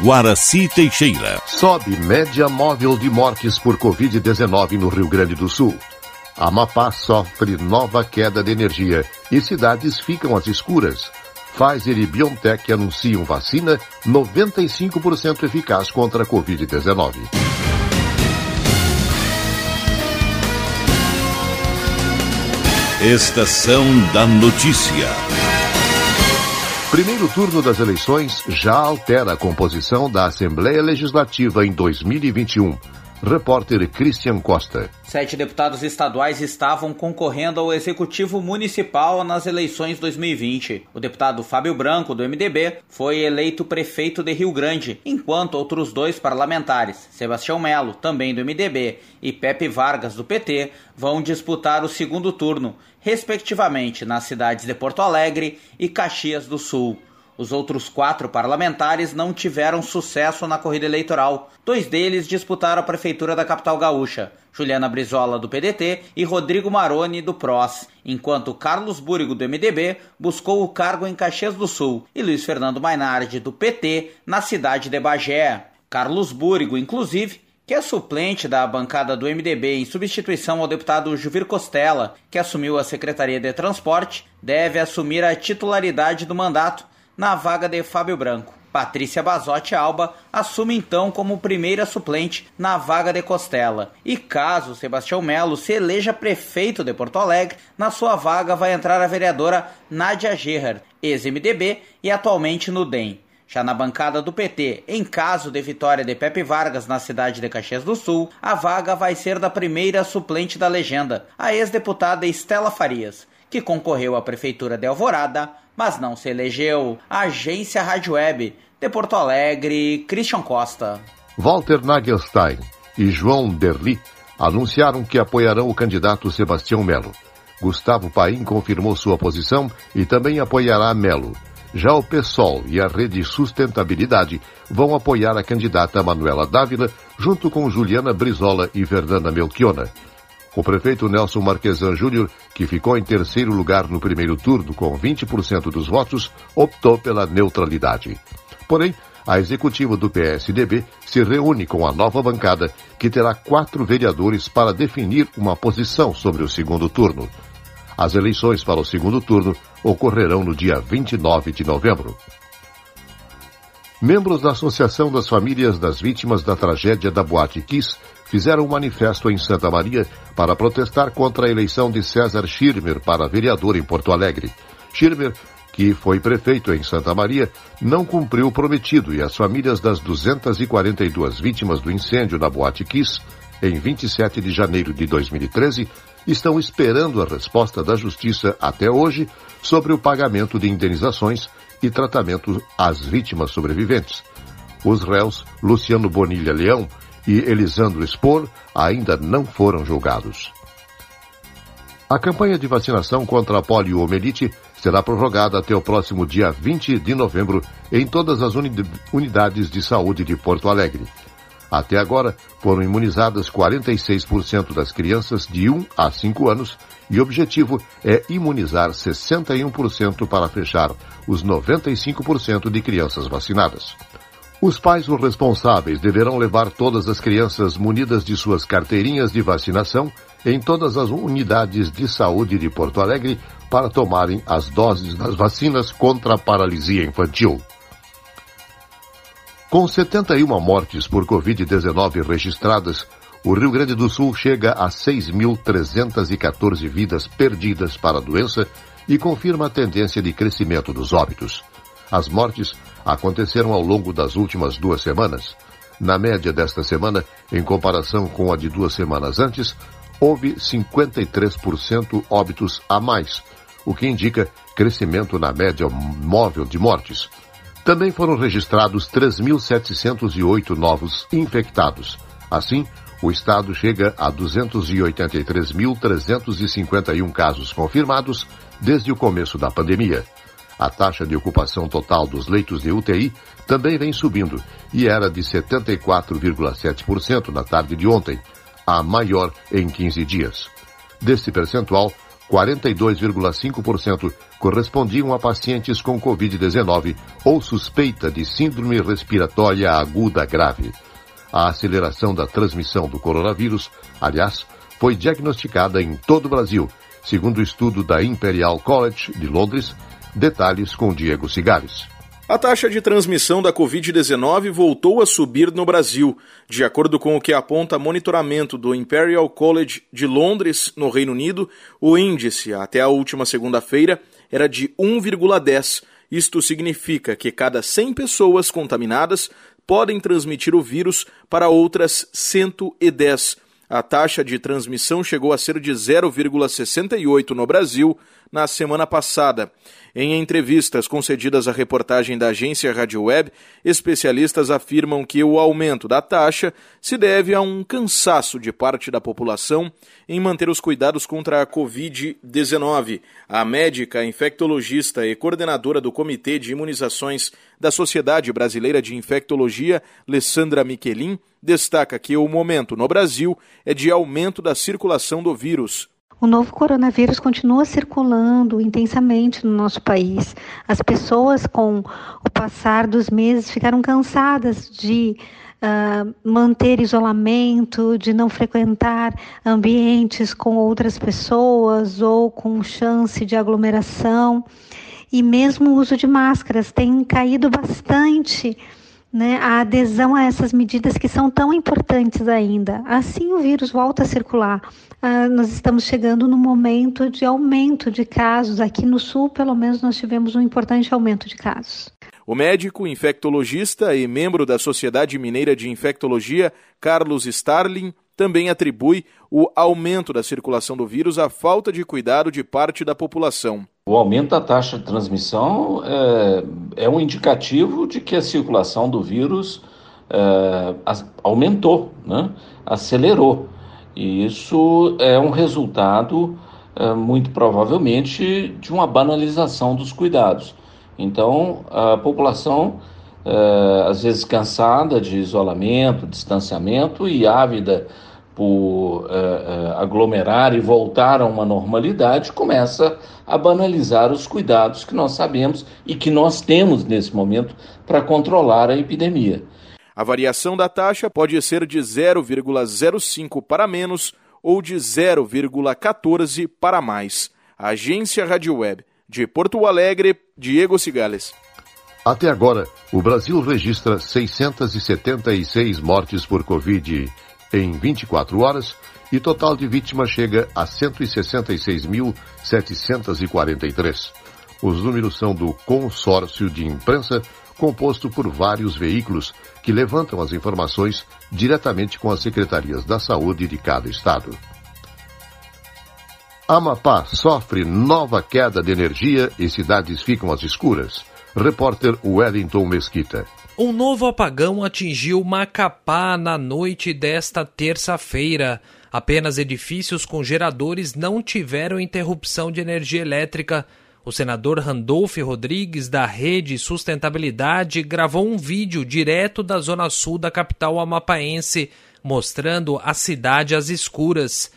Guaraci Teixeira. Sobe média móvel de mortes por Covid-19 no Rio Grande do Sul. Amapá sofre nova queda de energia e cidades ficam às escuras. Pfizer e BioNTech anunciam vacina 95% eficaz contra a Covid-19. Estação da Notícia. Primeiro turno das eleições já altera a composição da Assembleia Legislativa em 2021. Repórter Christian Costa. Sete deputados estaduais estavam concorrendo ao Executivo Municipal nas eleições 2020. O deputado Fábio Branco, do MDB, foi eleito prefeito de Rio Grande, enquanto outros dois parlamentares, Sebastião Melo, também do MDB, e Pepe Vargas, do PT, vão disputar o segundo turno, respectivamente nas cidades de Porto Alegre e Caxias do Sul. Os outros quatro parlamentares não tiveram sucesso na corrida eleitoral. Dois deles disputaram a prefeitura da capital gaúcha, Juliana Brizola, do PDT, e Rodrigo Maroni, do PROS, enquanto Carlos Búrigo, do MDB, buscou o cargo em Caxias do Sul e Luiz Fernando Mainardi, do PT, na cidade de Bagé. Carlos Búrigo, inclusive, que é suplente da bancada do MDB em substituição ao deputado Juvir Costela, que assumiu a Secretaria de Transporte, deve assumir a titularidade do mandato na vaga de Fábio Branco. Patrícia Bazotti Alba assume então como primeira suplente na vaga de Costela. E caso Sebastião Melo se eleja prefeito de Porto Alegre, na sua vaga vai entrar a vereadora Nádia Gerhard, ex-MDB e atualmente no DEM. Já na bancada do PT, em caso de vitória de Pepe Vargas na cidade de Caxias do Sul, a vaga vai ser da primeira suplente da legenda, a ex-deputada Estela Farias, que concorreu à prefeitura de Alvorada mas não se elegeu. Agência Rádio Web, de Porto Alegre, Christian Costa. Walter Nagelstein e João Derli anunciaram que apoiarão o candidato Sebastião Melo. Gustavo Paim confirmou sua posição e também apoiará Melo. Já o PSOL e a Rede Sustentabilidade vão apoiar a candidata Manuela Dávila, junto com Juliana Brizola e Fernanda Melchiona. O prefeito Nelson Marquesan Júnior, que ficou em terceiro lugar no primeiro turno com 20% dos votos, optou pela neutralidade. Porém, a executiva do PSDB se reúne com a nova bancada, que terá quatro vereadores para definir uma posição sobre o segundo turno. As eleições para o segundo turno ocorrerão no dia 29 de novembro. Membros da Associação das Famílias das Vítimas da Tragédia da Boate Kiss fizeram um manifesto em Santa Maria para protestar contra a eleição de César Schirmer para vereador em Porto Alegre. Schirmer, que foi prefeito em Santa Maria, não cumpriu o prometido e as famílias das 242 vítimas do incêndio na Boate Kiss, em 27 de janeiro de 2013, estão esperando a resposta da Justiça até hoje sobre o pagamento de indenizações e tratamento às vítimas sobreviventes. Os réus Luciano Bonilha Leão e Elisandro Spor ainda não foram julgados. A campanha de vacinação contra a poliomielite será prorrogada até o próximo dia 20 de novembro em todas as unidades de saúde de Porto Alegre. Até agora, foram imunizadas 46% das crianças de 1 a 5 anos e o objetivo é imunizar 61% para fechar os 95% de crianças vacinadas. Os pais ou responsáveis deverão levar todas as crianças munidas de suas carteirinhas de vacinação em todas as unidades de saúde de Porto Alegre para tomarem as doses das vacinas contra a paralisia infantil. Com 71 mortes por Covid-19 registradas, o Rio Grande do Sul chega a 6.314 vidas perdidas para a doença e confirma a tendência de crescimento dos óbitos. As mortes aconteceram ao longo das últimas duas semanas. Na média desta semana, em comparação com a de duas semanas antes, houve 53% óbitos a mais, o que indica crescimento na média móvel de mortes. Também foram registrados 3.708 novos infectados. Assim, o estado chega a 283.351 casos confirmados desde o começo da pandemia. A taxa de ocupação total dos leitos de UTI também vem subindo e era de 74,7% na tarde de ontem, a maior em 15 dias. Desse percentual, 42,5% correspondiam a pacientes com Covid-19 ou suspeita de síndrome respiratória aguda grave. A aceleração da transmissão do coronavírus, aliás, foi diagnosticada em todo o Brasil, segundo o estudo da Imperial College de Londres. Detalhes com Diego Cigares. A taxa de transmissão da Covid-19 voltou a subir no Brasil, de acordo com o que aponta monitoramento do Imperial College de Londres, no Reino Unido. O índice, até a última segunda-feira, era de 1,10. Isto significa que cada 100 pessoas contaminadas podem transmitir o vírus para outras 110. A taxa de transmissão chegou a ser de 0,68 no Brasil na semana passada. Em entrevistas concedidas à reportagem da agência Rádio Web, especialistas afirmam que o aumento da taxa se deve a um cansaço de parte da população em manter os cuidados contra a Covid-19. A médica infectologista e coordenadora do Comitê de Imunizações da Sociedade Brasileira de Infectologia, Alessandra Miquelin, destaca que o momento no Brasil é de aumento da circulação do vírus. O novo coronavírus continua circulando intensamente no nosso país. As pessoas, com o passar dos meses, ficaram cansadas de uh, manter isolamento, de não frequentar ambientes com outras pessoas ou com chance de aglomeração. E mesmo o uso de máscaras tem caído bastante né, a adesão a essas medidas que são tão importantes ainda. Assim o vírus volta a circular. Ah, nós estamos chegando no momento de aumento de casos. Aqui no sul, pelo menos, nós tivemos um importante aumento de casos. O médico infectologista e membro da Sociedade Mineira de Infectologia, Carlos Starling, também atribui o aumento da circulação do vírus à falta de cuidado de parte da população. O aumento da taxa de transmissão é, é um indicativo de que a circulação do vírus é, aumentou, né? acelerou. E isso é um resultado, é, muito provavelmente, de uma banalização dos cuidados. Então, a população, é, às vezes cansada de isolamento, distanciamento e ávida por uh, uh, aglomerar e voltar a uma normalidade, começa a banalizar os cuidados que nós sabemos e que nós temos nesse momento para controlar a epidemia. A variação da taxa pode ser de 0,05 para menos ou de 0,14 para mais. Agência Rádio Web de Porto Alegre, Diego Cigales. Até agora, o Brasil registra 676 mortes por Covid em 24 horas e total de vítimas chega a 166.743. Os números são do consórcio de imprensa composto por vários veículos que levantam as informações diretamente com as secretarias da saúde de cada estado. Amapá sofre nova queda de energia e cidades ficam às escuras. Repórter Wellington Mesquita. Um novo apagão atingiu Macapá na noite desta terça-feira. Apenas edifícios com geradores não tiveram interrupção de energia elétrica. O senador Randolph Rodrigues, da Rede Sustentabilidade, gravou um vídeo direto da zona sul da capital amapaense, mostrando a cidade às escuras.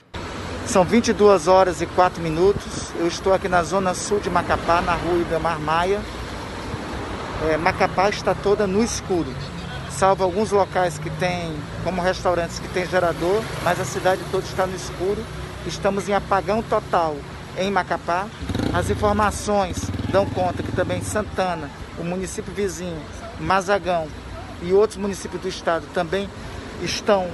São 22 horas e 4 minutos. Eu estou aqui na zona sul de Macapá, na rua Ibamar Maia é, Macapá está toda no escuro, salvo alguns locais que tem, como restaurantes que tem gerador, mas a cidade toda está no escuro. Estamos em apagão total em Macapá. As informações dão conta que também Santana, o município vizinho, Mazagão e outros municípios do estado também estão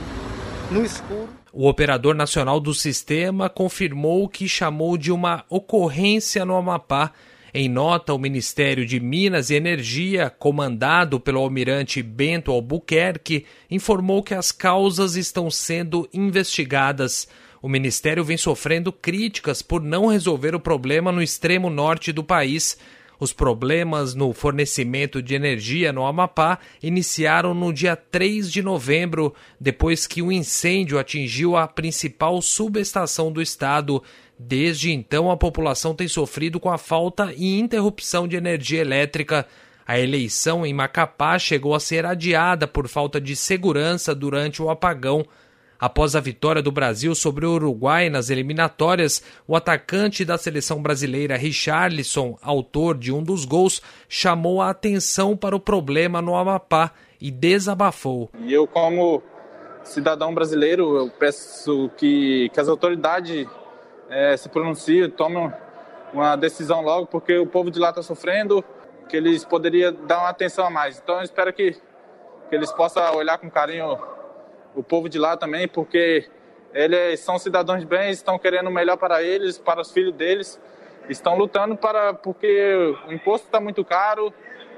no escuro. O operador nacional do sistema confirmou que chamou de uma ocorrência no Amapá em nota, o Ministério de Minas e Energia, comandado pelo almirante Bento Albuquerque, informou que as causas estão sendo investigadas. O ministério vem sofrendo críticas por não resolver o problema no extremo norte do país. Os problemas no fornecimento de energia no Amapá iniciaram no dia 3 de novembro, depois que um incêndio atingiu a principal subestação do estado. Desde então, a população tem sofrido com a falta e interrupção de energia elétrica. A eleição em Macapá chegou a ser adiada por falta de segurança durante o apagão. Após a vitória do Brasil sobre o Uruguai nas eliminatórias, o atacante da seleção brasileira Richarlison, autor de um dos gols, chamou a atenção para o problema no Amapá e desabafou. Eu, como cidadão brasileiro, eu peço que, que as autoridades é, se pronunciem, tomem uma decisão logo, porque o povo de lá está sofrendo, que eles poderiam dar uma atenção a mais. Então eu espero que, que eles possam olhar com carinho o povo de lá também, porque eles são cidadãos de bem, estão querendo o melhor para eles, para os filhos deles, estão lutando para porque o imposto está muito caro,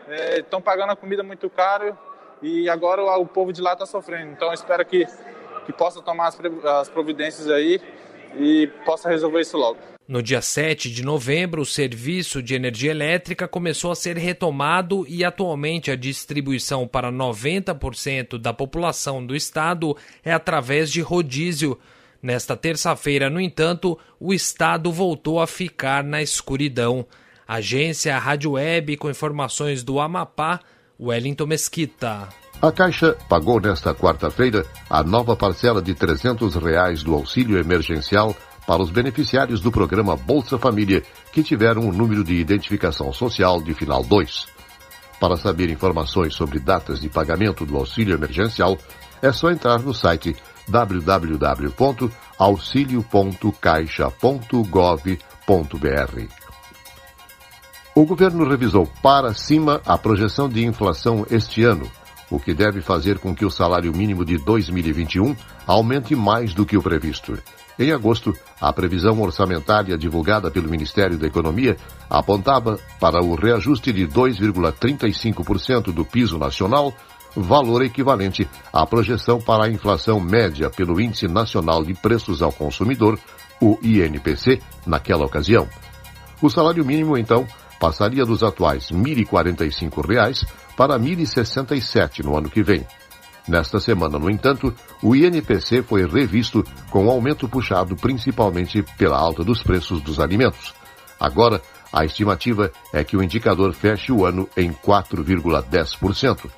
é, estão pagando a comida muito caro e agora o, o povo de lá está sofrendo. Então espero que que possa tomar as, as providências aí e possa resolver isso logo. No dia 7 de novembro, o serviço de energia elétrica começou a ser retomado e atualmente a distribuição para 90% da população do estado é através de rodízio. Nesta terça-feira, no entanto, o estado voltou a ficar na escuridão. Agência Rádio Web com informações do Amapá, Wellington Mesquita. A Caixa pagou nesta quarta-feira a nova parcela de 300 reais do auxílio emergencial para os beneficiários do programa Bolsa Família que tiveram o número de identificação social de final 2. Para saber informações sobre datas de pagamento do auxílio emergencial, é só entrar no site www.auxilio.caixa.gov.br. O governo revisou para cima a projeção de inflação este ano, o que deve fazer com que o salário mínimo de 2021 aumente mais do que o previsto. Em agosto, a previsão orçamentária divulgada pelo Ministério da Economia apontava para o reajuste de 2,35% do piso nacional, valor equivalente à projeção para a inflação média pelo Índice Nacional de Preços ao Consumidor, o INPC, naquela ocasião. O salário mínimo, então, passaria dos atuais R$ 1.045 para R$ 1.067 no ano que vem. Nesta semana, no entanto, o INPC foi revisto com um aumento puxado principalmente pela alta dos preços dos alimentos. Agora, a estimativa é que o indicador feche o ano em 4,10%.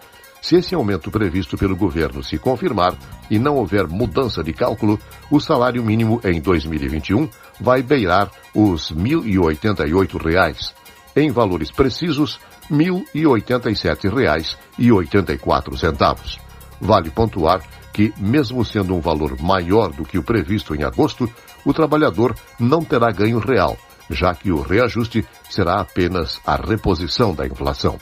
Se esse aumento previsto pelo governo se confirmar e não houver mudança de cálculo, o salário mínimo em 2021 vai beirar os R$ 1.088. Em valores precisos, R$ 1.087,84. Vale pontuar que, mesmo sendo um valor maior do que o previsto em agosto, o trabalhador não terá ganho real, já que o reajuste será apenas a reposição da inflação.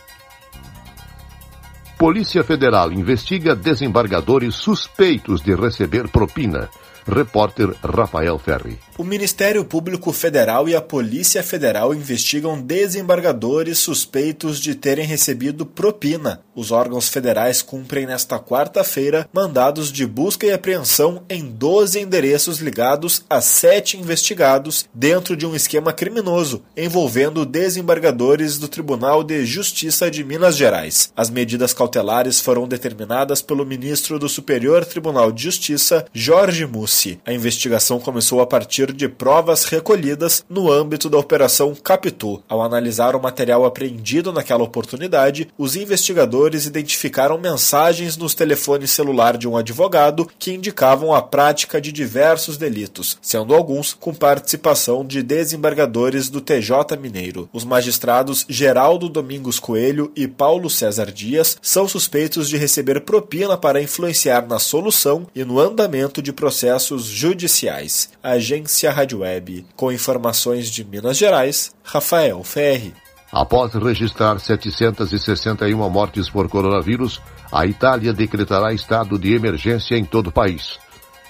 Polícia Federal investiga desembargadores suspeitos de receber propina. Repórter Rafael Ferri. O Ministério Público Federal e a Polícia Federal investigam desembargadores suspeitos de terem recebido propina. Os órgãos federais cumprem nesta quarta-feira mandados de busca e apreensão em 12 endereços ligados a sete investigados dentro de um esquema criminoso envolvendo desembargadores do Tribunal de Justiça de Minas Gerais. As medidas cautelares foram determinadas pelo ministro do Superior Tribunal de Justiça, Jorge Mussi. A investigação começou a partir de provas recolhidas no âmbito da Operação Capitu. Ao analisar o material apreendido naquela oportunidade, os investigadores identificaram mensagens nos telefones celular de um advogado que indicavam a prática de diversos delitos, sendo alguns com participação de desembargadores do TJ Mineiro. Os magistrados Geraldo Domingos Coelho e Paulo César Dias são suspeitos de receber propina para influenciar na solução e no andamento de processos judiciais. Agência Agência Rádio Web. Com informações de Minas Gerais, Rafael Ferri. Após registrar 761 mortes por coronavírus, a Itália decretará estado de emergência em todo o país.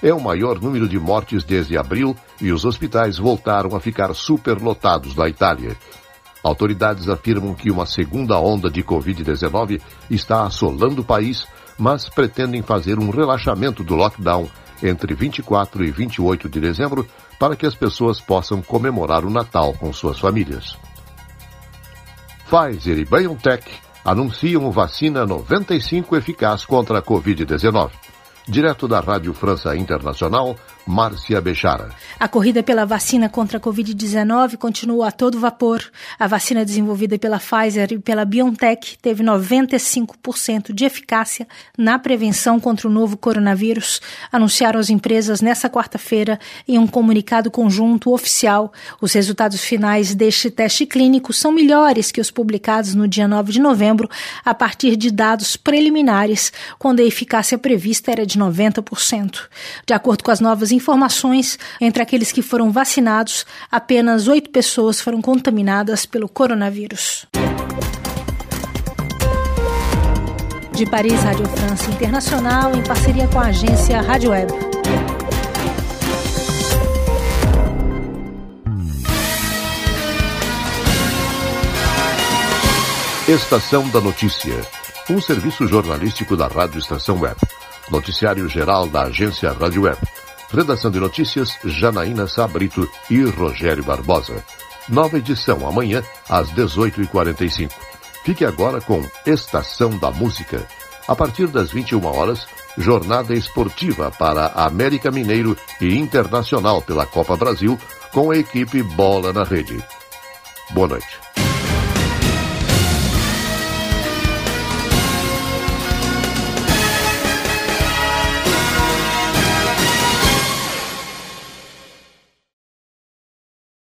É o maior número de mortes desde abril e os hospitais voltaram a ficar superlotados na Itália. Autoridades afirmam que uma segunda onda de Covid-19 está assolando o país, mas pretendem fazer um relaxamento do lockdown entre 24 e 28 de dezembro para que as pessoas possam comemorar o Natal com suas famílias. Pfizer e BioNTech anunciam vacina 95 eficaz contra a Covid-19. Direto da Rádio França Internacional, Márcia Bechara. A corrida pela vacina contra a Covid-19 continua a todo vapor. A vacina desenvolvida pela Pfizer e pela BioNTech teve 95% de eficácia na prevenção contra o novo coronavírus, anunciaram as empresas nesta quarta-feira em um comunicado conjunto oficial. Os resultados finais deste teste clínico são melhores que os publicados no dia 9 de novembro, a partir de dados preliminares, quando a eficácia prevista era de 90%. De acordo com as novas informações, entre aqueles que foram vacinados, apenas oito pessoas foram contaminadas pelo coronavírus. De Paris, Rádio França Internacional, em parceria com a agência Rádio Web. Estação da Notícia, um serviço jornalístico da Rádio Estação Web. Noticiário geral da agência Rádio Web. Redação de notícias Janaína Sabrito e Rogério Barbosa. Nova edição amanhã às 18h45. Fique agora com Estação da Música. A partir das 21 horas, jornada esportiva para América Mineiro e Internacional pela Copa Brasil com a equipe Bola na Rede. Boa noite.